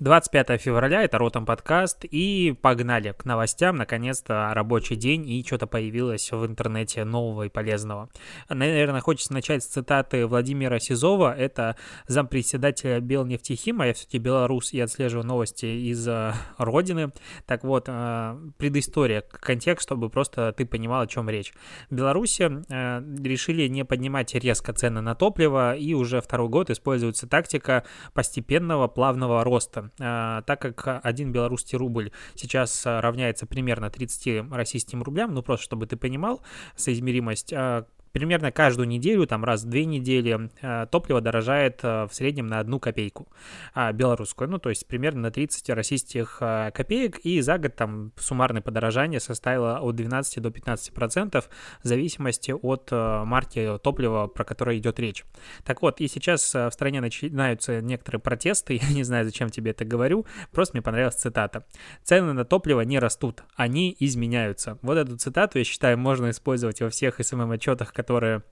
25 февраля, это Ротом подкаст, и погнали к новостям, наконец-то рабочий день, и что-то появилось в интернете нового и полезного. Наверное, хочется начать с цитаты Владимира Сизова, это зампредседателя Белнефтехима, я все-таки белорус и отслеживаю новости из э, родины. Так вот, э, предыстория, контекст, чтобы просто ты понимал, о чем речь. В Беларуси э, решили не поднимать резко цены на топливо, и уже второй год используется тактика постепенного плавного роста. А, так как один белорусский рубль сейчас а, равняется примерно 30 российским рублям, ну просто чтобы ты понимал соизмеримость, а, примерно каждую неделю, там раз в две недели, э, топливо дорожает э, в среднем на одну копейку а, белорусскую, ну, то есть примерно на 30 российских э, копеек, и за год там суммарное подорожание составило от 12 до 15 процентов в зависимости от марки топлива, про которое идет речь. Так вот, и сейчас в стране начинаются некоторые протесты, я не знаю, зачем тебе это говорю, просто мне понравилась цитата. Цены на топливо не растут, они изменяются. Вот эту цитату, я считаю, можно использовать во всех СММ-отчетах, которые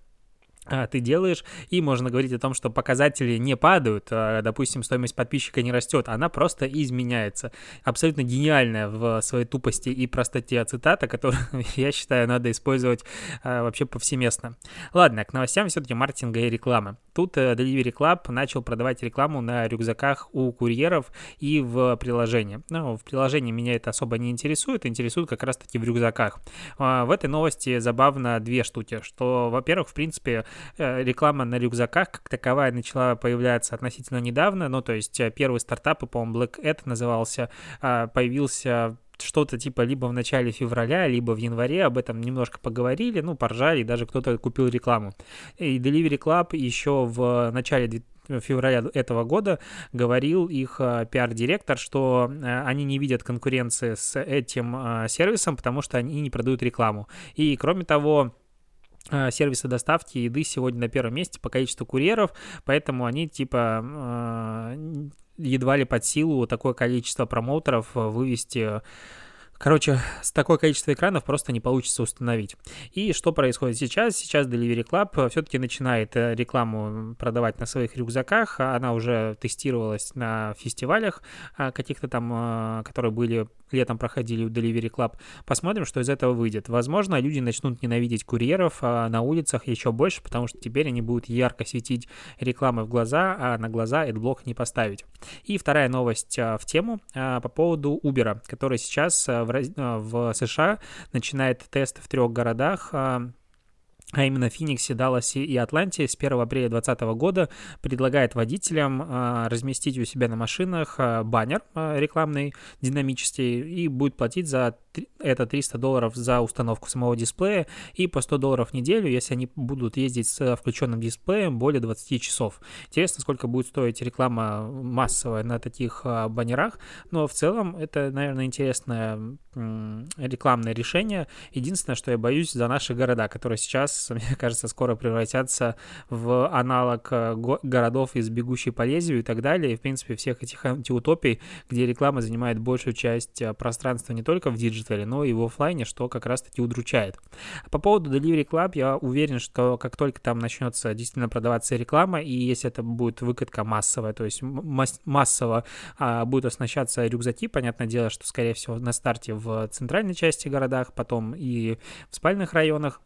ты делаешь, и можно говорить о том, что показатели не падают, а, допустим, стоимость подписчика не растет, она просто изменяется. Абсолютно гениальная в своей тупости и простоте цитата, которую, я считаю, надо использовать а, вообще повсеместно. Ладно, к новостям все-таки маркетинга и рекламы. Тут э, Delivery Club начал продавать рекламу на рюкзаках у курьеров и в приложении. Ну, в приложении меня это особо не интересует, интересует как раз-таки в рюкзаках. В этой новости забавно две штуки, что, во-первых, в принципе, реклама на рюкзаках как таковая начала появляться относительно недавно, ну, то есть э, первый стартап, по-моему, Black Ad назывался, а, появился что-то типа либо в начале февраля, либо в январе, об этом немножко поговорили, ну, поржали, даже кто-то купил рекламу. И Delivery Club еще в начале февраля этого года говорил их э, пиар-директор, что они не видят конкуренции с этим сервисом, потому что они не продают рекламу. И кроме того, Э, сервисы доставки еды сегодня на первом месте по количеству курьеров, поэтому они типа э, едва ли под силу такое количество промоутеров вывести Короче, с такое количество экранов просто не получится установить. И что происходит сейчас? Сейчас Delivery Club все-таки начинает э, рекламу продавать на своих рюкзаках. Она уже тестировалась на фестивалях каких-то там, которые были летом проходили у Delivery Club. Посмотрим, что из этого выйдет. Возможно, люди начнут ненавидеть курьеров а на улицах еще больше, потому что теперь они будут ярко светить рекламы в глаза, а на глаза блок не поставить. И вторая новость а, в тему а, по поводу Uber, который сейчас в США начинает тест в трех городах а именно Фениксе, Далласе и Атланте с 1 апреля 2020 года предлагает водителям а, разместить у себя на машинах а, баннер а, рекламный, динамический, и будет платить за это 300 долларов за установку самого дисплея и по 100 долларов в неделю, если они будут ездить с включенным дисплеем более 20 часов. Интересно, сколько будет стоить реклама массовая на таких баннерах, но в целом это, наверное, интересное рекламное решение. Единственное, что я боюсь за наши города, которые сейчас, мне кажется, скоро превратятся в аналог э, городов из «Бегущей по лезвию» и так далее. И, в принципе, всех этих антиутопий, где реклама занимает большую часть э, пространства не только в digital е, но и в офлайне, что как раз-таки удручает. По поводу Delivery Club, я уверен, что как только там начнется действительно продаваться реклама, и если это будет выкатка массовая, то есть массово а, будут оснащаться рюкзаки, понятное дело, что, скорее всего, на старте в центральной части городах, потом и в спальных районах.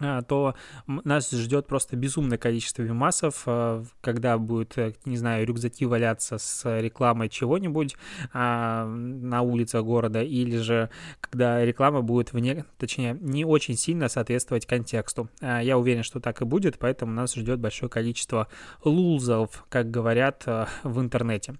А, то нас ждет просто безумное количество вимасов, а, когда будет, э, не знаю, рюкзаки валяться с рекламой чего-нибудь а, на улицах города, или же когда реклама будет вне, точнее, не очень сильно соответствовать контексту. Я уверен, что так и будет, поэтому нас ждет большое количество лулзов, как говорят в интернете.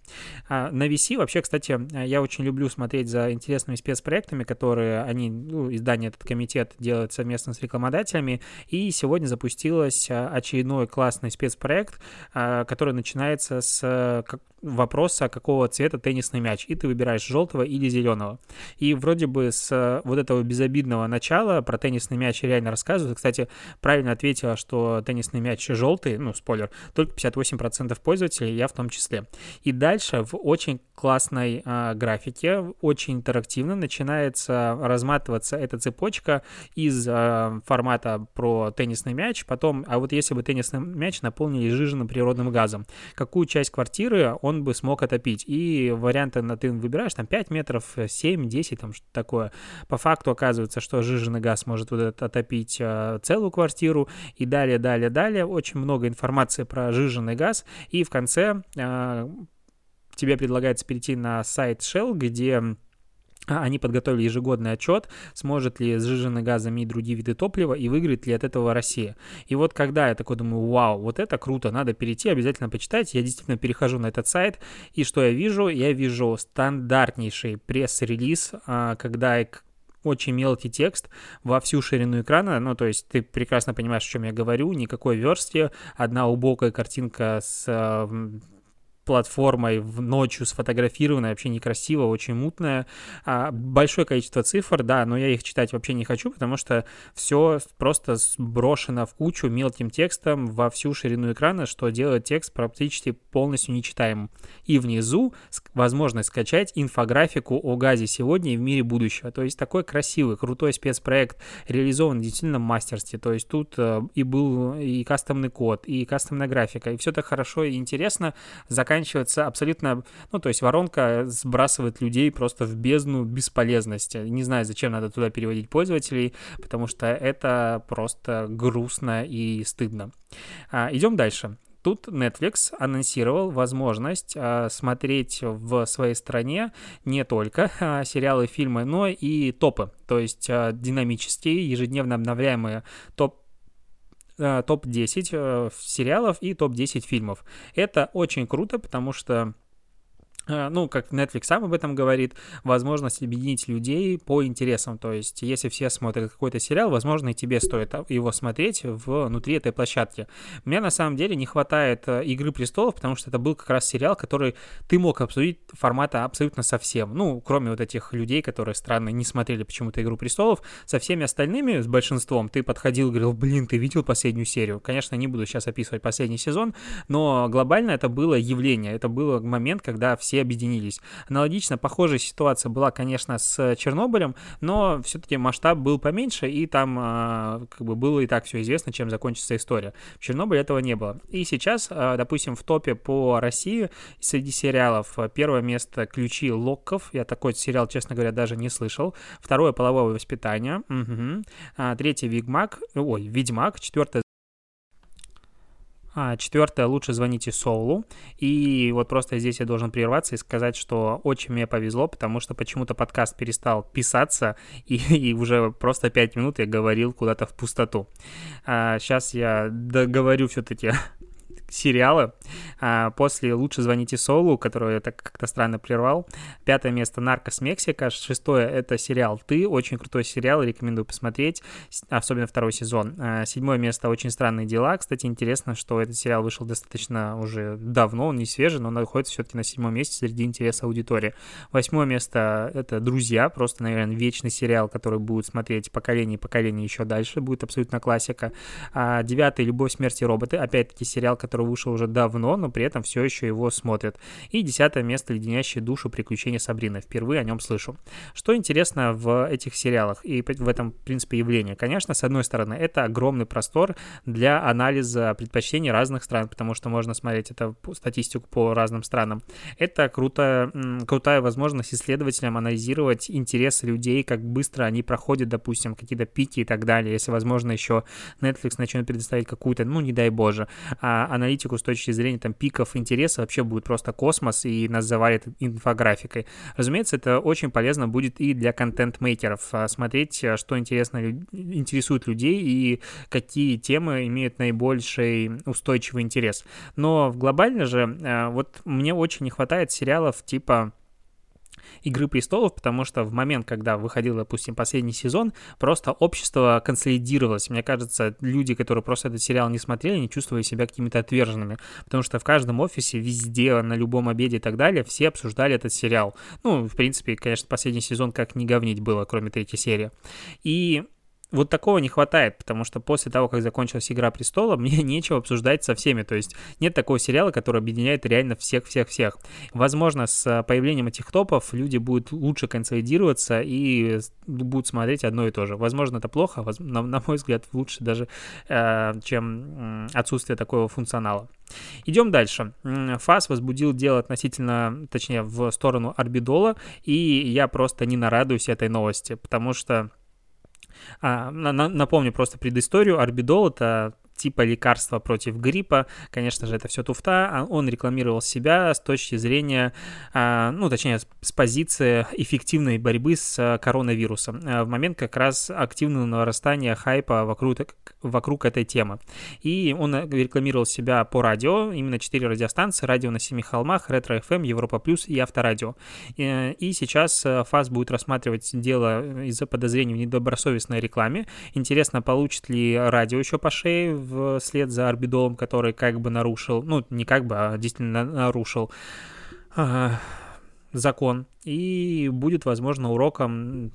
На VC вообще, кстати, я очень люблю смотреть за интересными спецпроектами, которые они, ну, издание этот комитет делает совместно с рекламодателями, чемпионами, и сегодня запустилась очередной классный спецпроект, который начинается с вопроса, какого цвета теннисный мяч, и ты выбираешь желтого или зеленого. И вроде бы с вот этого безобидного начала про теннисный мяч реально рассказывают. Кстати, правильно ответила, что теннисный мяч желтый, ну, спойлер, только 58% пользователей, я в том числе. И дальше в очень классной э, графике, очень интерактивно начинается разматываться эта цепочка из э, формата про теннисный мяч, потом, а вот если бы теннисный мяч наполнили жиженным природным газом, какую часть квартиры он бы смог отопить? И варианты на ты выбираешь, там 5 метров, 7, 10, там что-то такое. По факту оказывается, что жиженый газ может вот этот отопить э, целую квартиру, и далее, далее, далее. Очень много информации про жиженый газ, и в конце э, тебе предлагается перейти на сайт Shell, где они подготовили ежегодный отчет, сможет ли сжиженный газ заменить другие виды топлива и выиграет ли от этого Россия. И вот когда я такой думаю, вау, вот это круто, надо перейти, обязательно почитать, я действительно перехожу на этот сайт, и что я вижу? Я вижу стандартнейший пресс-релиз, а, когда очень мелкий текст во всю ширину экрана, ну, то есть ты прекрасно понимаешь, о чем я говорю, никакой версии, одна убокая картинка с платформой в ночью сфотографированная, вообще некрасиво, очень мутная. А, большое количество цифр, да, но я их читать вообще не хочу, потому что все просто сброшено в кучу мелким текстом во всю ширину экрана, что делает текст практически полностью нечитаемым. И внизу возможность скачать инфографику о газе сегодня и в мире будущего. То есть такой красивый, крутой спецпроект реализован действительно в мастерстве. То есть тут э, и был и кастомный код, и кастомная графика, и все так хорошо и интересно. Заканчивается заканчивается абсолютно, ну, то есть воронка сбрасывает людей просто в бездну бесполезности. Не знаю, зачем надо туда переводить пользователей, потому что это просто грустно и стыдно. А, идем дальше. Тут Netflix анонсировал возможность а, смотреть в своей стране не только а, сериалы, фильмы, но и топы, то есть а, динамические, ежедневно обновляемые топ топ-10 э, сериалов и топ-10 фильмов. Это очень круто, потому что Э, ну, как Netflix сам об этом говорит, возможность объединить людей по интересам. То есть, если все смотрят какой-то сериал, возможно, и тебе стоит его смотреть внутри этой площадки. Мне на самом деле не хватает э, «Игры престолов», потому что это был как раз сериал, который ты мог обсудить формата абсолютно совсем. Ну, кроме вот этих людей, которые странно не смотрели почему-то «Игру престолов», со всеми остальными, с большинством, ты подходил и говорил, блин, ты видел последнюю серию? Конечно, не буду сейчас описывать последний сезон, но глобально это было явление, это был момент, когда все все объединились. Аналогично похожая ситуация была, конечно, с Чернобылем, но все-таки масштаб был поменьше, и там а, как бы было и так все известно, чем закончится история. В Чернобыле этого не было. И сейчас, а, допустим, в топе по России среди сериалов первое место «Ключи Локков». Я такой сериал, честно говоря, даже не слышал. Второе «Половое воспитание». Угу. А, третье «Ведьмак». Ой, «Ведьмак». Четвертое а, четвертое, лучше звоните Соулу. И вот просто здесь я должен прерваться и сказать, что очень мне повезло, потому что почему-то подкаст перестал писаться, и, и уже просто пять минут я говорил куда-то в пустоту. А, сейчас я договорю все-таки сериалы. А, после «Лучше звоните Солу», которую я так как-то странно прервал. Пятое место «Наркос Мексика». Шестое — это сериал «Ты». Очень крутой сериал, рекомендую посмотреть, особенно второй сезон. А, седьмое место «Очень странные дела». Кстати, интересно, что этот сериал вышел достаточно уже давно, он не свежий, но находится все-таки на седьмом месте среди интереса аудитории. Восьмое место — это «Друзья», просто, наверное, вечный сериал, который будет смотреть поколение и поколение еще дальше, будет абсолютно классика. А, девятый — «Любовь, смерть и роботы». Опять-таки сериал, который который вышел уже давно, но при этом все еще его смотрят. И десятое место «Леденящие душу. Приключения Сабрины». Впервые о нем слышу. Что интересно в этих сериалах и в этом, в принципе, явлении? Конечно, с одной стороны, это огромный простор для анализа предпочтений разных стран, потому что можно смотреть это статистику по разным странам. Это круто, крутая возможность исследователям анализировать интересы людей, как быстро они проходят, допустим, какие-то пики и так далее. Если, возможно, еще Netflix начнет предоставить какую-то, ну, не дай боже, аналитику аналитику с точки зрения там пиков интереса вообще будет просто космос, и нас завалит инфографикой. Разумеется, это очень полезно будет и для контент-мейкеров а, смотреть, а, что интересно, интересует людей и какие темы имеют наибольший устойчивый интерес. Но глобально же, а, вот мне очень не хватает сериалов типа Игры престолов, потому что в момент, когда выходил, допустим, последний сезон, просто общество консолидировалось. Мне кажется, люди, которые просто этот сериал не смотрели, не чувствовали себя какими-то отверженными, потому что в каждом офисе, везде, на любом обеде и так далее, все обсуждали этот сериал. Ну, в принципе, конечно, последний сезон как не говнить было, кроме третьей серии. И вот такого не хватает, потому что после того, как закончилась «Игра престола», мне нечего обсуждать со всеми, то есть нет такого сериала, который объединяет реально всех-всех-всех. Возможно, с появлением этих топов люди будут лучше консолидироваться и будут смотреть одно и то же. Возможно, это плохо, на, на мой взгляд, лучше даже, э, чем отсутствие такого функционала. Идем дальше. ФАС возбудил дело относительно, точнее, в сторону Арбидола, и я просто не нарадуюсь этой новости, потому что а, на, напомню просто предысторию. Арбидол — это типа лекарства против гриппа. Конечно же, это все туфта. А он рекламировал себя с точки зрения, а, ну, точнее, с позиции эффективной борьбы с а, коронавирусом. В момент как раз активного нарастания хайпа вокруг, вокруг этой темы. И он рекламировал себя по радио, именно четыре радиостанции, радио на Семи холмах, Ретро FM, Европа Плюс и Авторадио. И сейчас ФАС будет рассматривать дело из-за подозрений в недобросовестной рекламе. Интересно, получит ли радио еще по шее вслед за Арбидолом, который как бы нарушил, ну, не как бы, а действительно нарушил э, закон. И будет, возможно, уроком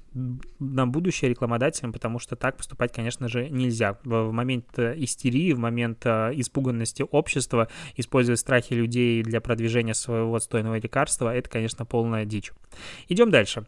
на будущее рекламодателям, потому что так поступать, конечно же, нельзя. В момент истерии, в момент э, испуганности общества использовать страхи людей для продвижения своего отстойного лекарства, это, конечно, полная дичь. Идем дальше.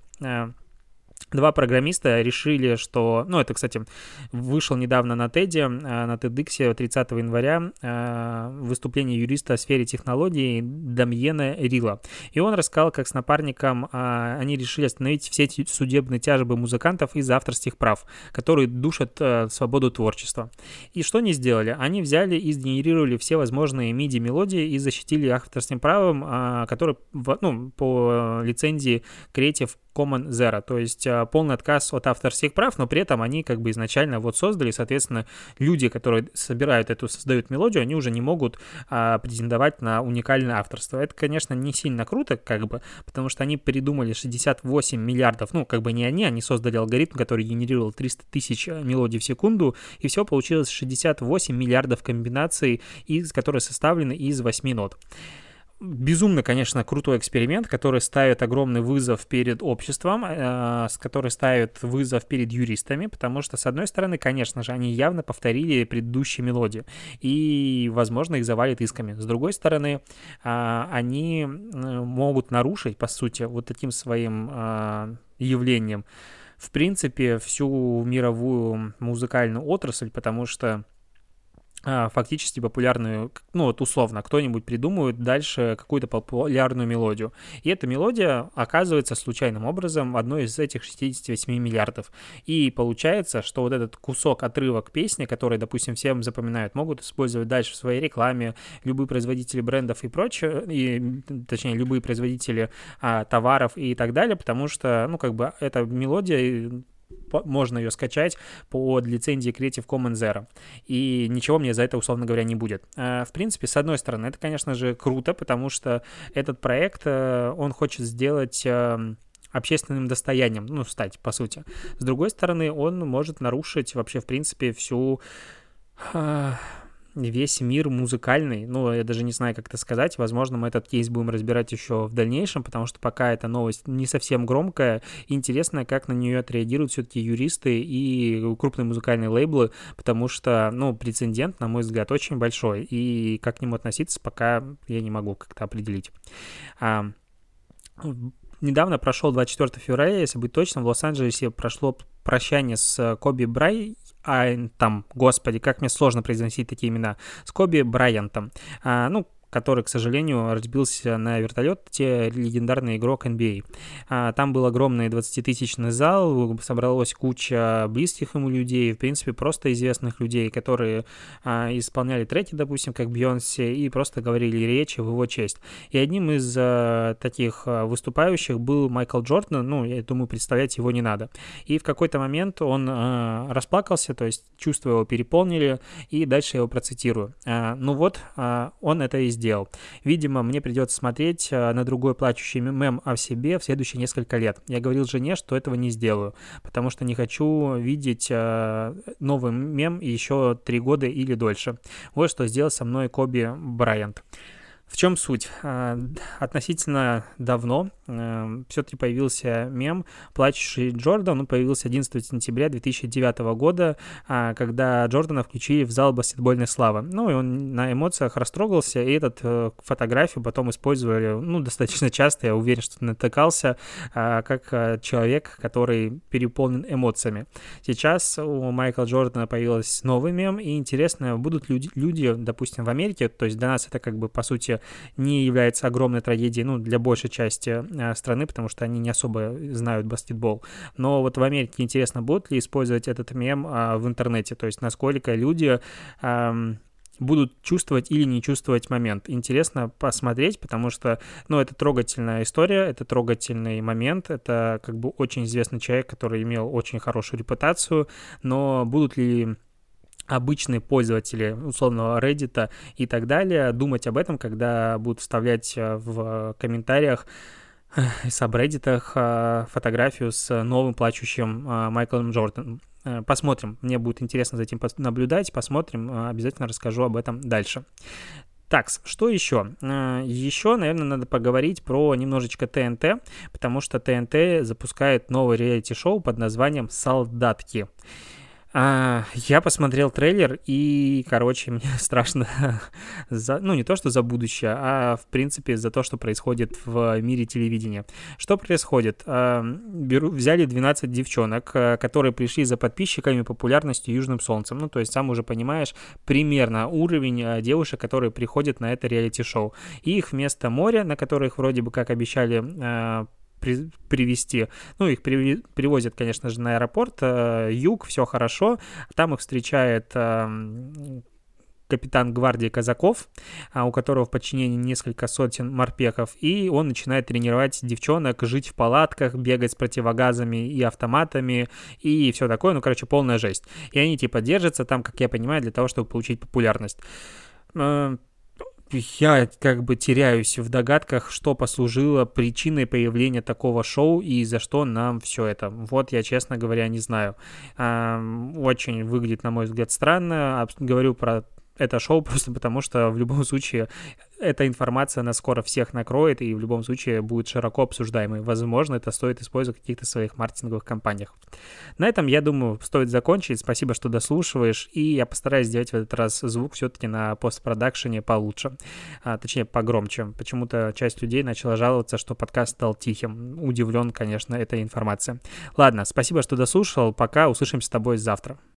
Два программиста решили, что... Ну, это, кстати, вышел недавно на TED, э, на TEDx 30 января э, выступление юриста о сфере технологий Дамьена Рила. И он рассказал, как с напарником э, они решили остановить все эти судебные тяжбы музыкантов из-за авторских прав, которые душат свободу творчества. И что они сделали? Они взяли и сгенерировали все возможные MIDI-мелодии и защитили авторским правом, которые ну, по лицензии Creative Common Zero, то есть а, полный отказ от авторских прав, но при этом они как бы изначально вот создали, соответственно, люди, которые собирают эту, создают мелодию, они уже не могут а, претендовать на уникальное авторство. Это, конечно, не сильно круто, как бы, потому что они придумали 68 миллиардов, ну, как бы не они, они создали алгоритм, который генерировал 300 тысяч а, мелодий в секунду, и все получилось 68 миллиардов комбинаций, из, которые составлены из 8 нот безумно, конечно, крутой эксперимент, который ставит огромный вызов перед обществом, э, который ставит вызов перед юристами, потому что, с одной стороны, конечно же, они явно повторили предыдущие мелодии, и, возможно, их завалит исками. С другой стороны, э, они могут нарушить, по сути, вот таким своим э, явлением, в принципе, всю мировую музыкальную отрасль, потому что а, фактически популярную, ну вот условно, кто-нибудь придумывает дальше какую-то популярную мелодию. И эта мелодия оказывается случайным образом одной из этих 68 миллиардов. И получается, что вот этот кусок, отрывок песни, который, допустим, всем запоминают, могут использовать дальше в своей рекламе любые производители брендов и прочее, и, точнее, любые производители а, товаров и так далее, потому что, ну, как бы, эта мелодия можно ее скачать под лицензией Creative Commons Zero. И ничего мне за это, условно говоря, не будет. А, в принципе, с одной стороны, это, конечно же, круто, потому что этот проект, э, он хочет сделать эм, общественным достоянием, ну, стать, по сути. С другой стороны, он может нарушить вообще, в принципе, всю а, весь мир музыкальный, ну, я даже не знаю, как это сказать, возможно, мы этот кейс будем разбирать еще в дальнейшем, потому что пока эта новость не совсем громкая, интересно, как на нее отреагируют все-таки юристы и крупные музыкальные лейблы, потому что, ну, прецедент, на мой взгляд, очень большой, и как к нему относиться, пока я не могу как-то определить. А, недавно прошел 24 февраля, если быть точным, в Лос-Анджелесе прошло прощание с Коби Брай, а, там, господи, как мне сложно произносить такие имена, с Коби Брайантом. А, ну, который, к сожалению, разбился на вертолете, легендарный игрок NBA. А, там был огромный 20-тысячный зал, собралась куча близких ему людей, в принципе, просто известных людей, которые а, исполняли треки, допустим, как Бьонсе, и просто говорили речи в его честь. И одним из а, таких выступающих был Майкл Джордан, ну, я думаю, представлять его не надо. И в какой-то момент он расплакался, то есть чувства его переполнили, и дальше я его процитирую. ну вот, он это и сделал сделал. Видимо, мне придется смотреть э, на другой плачущий мем о себе в следующие несколько лет. Я говорил жене, что этого не сделаю, потому что не хочу видеть э, новый мем еще три года или дольше. Вот что сделал со мной Коби Брайант. В чем суть? А, относительно давно э, все-таки появился мем «Плачущий Джордан». Он появился 11 сентября 2009 года, а, когда Джордана включили в зал баскетбольной славы. Ну, и он на эмоциях растрогался, и эту э, фотографию потом использовали, ну, достаточно часто, я уверен, что натыкался, а, как э, человек, который переполнен эмоциями. Сейчас у Майкла Джордана появился новый мем, и интересно, будут люди, люди, допустим, в Америке, то есть для нас это как бы, по сути, не является огромной трагедией, ну, для большей части э, страны, потому что они не особо знают баскетбол. Но вот в Америке интересно, будут ли использовать этот мем а, в интернете, то есть насколько люди будут чувствовать или не чувствовать момент. Интересно посмотреть, потому что, ну, это трогательная история, это трогательный момент, это как бы очень известный человек, который имел очень хорошую репутацию, но будут ли обычные пользователи, условно, Reddit и так далее, думать об этом, когда будут вставлять э, в комментариях э, сабреддитах э, фотографию с новым плачущим Майклом Джорданом. Посмотрим. Мне будет интересно за этим наблюдать. Посмотрим. Обязательно расскажу об этом дальше. Так, что еще? Еще, наверное, надо поговорить про немножечко ТНТ, потому что ТНТ запускает новый реалити-шоу под названием «Солдатки». А, я посмотрел трейлер, и, короче, мне страшно за, ну, не то, что за будущее, а, в принципе, за то, что происходит в мире телевидения. Что происходит? А, беру, взяли 12 девчонок, а, которые пришли за подписчиками популярностью Южным Солнцем. Ну, то есть, сам уже понимаешь, примерно уровень а, девушек, которые приходят на это реалити-шоу. И их вместо моря, на которых вроде бы как обещали а, при, привезти. Ну, их при, привозят, конечно же, на аэропорт, э, юг, все хорошо. Там их встречает э, капитан гвардии казаков, а, у которого в подчинении несколько сотен морпехов, и он начинает тренировать девчонок, жить в палатках, бегать с противогазами и автоматами, и все такое, ну, короче, полная жесть. И они, типа, держатся там, как я понимаю, для того, чтобы получить популярность э, я как бы теряюсь в догадках, что послужило причиной появления такого шоу и за что нам все это. Вот я, честно говоря, не знаю. Очень выглядит, на мой взгляд, странно. Говорю про это шоу просто потому, что в любом случае эта информация, она скоро всех накроет и в любом случае будет широко обсуждаемой. Возможно, это стоит использовать в каких-то своих маркетинговых кампаниях. На этом, я думаю, стоит закончить. Спасибо, что дослушиваешь, и я постараюсь сделать в этот раз звук все-таки на постпродакшене получше, а, точнее, погромче. Почему-то часть людей начала жаловаться, что подкаст стал тихим. Удивлен, конечно, этой информацией. Ладно, спасибо, что дослушал. Пока, услышимся с тобой завтра.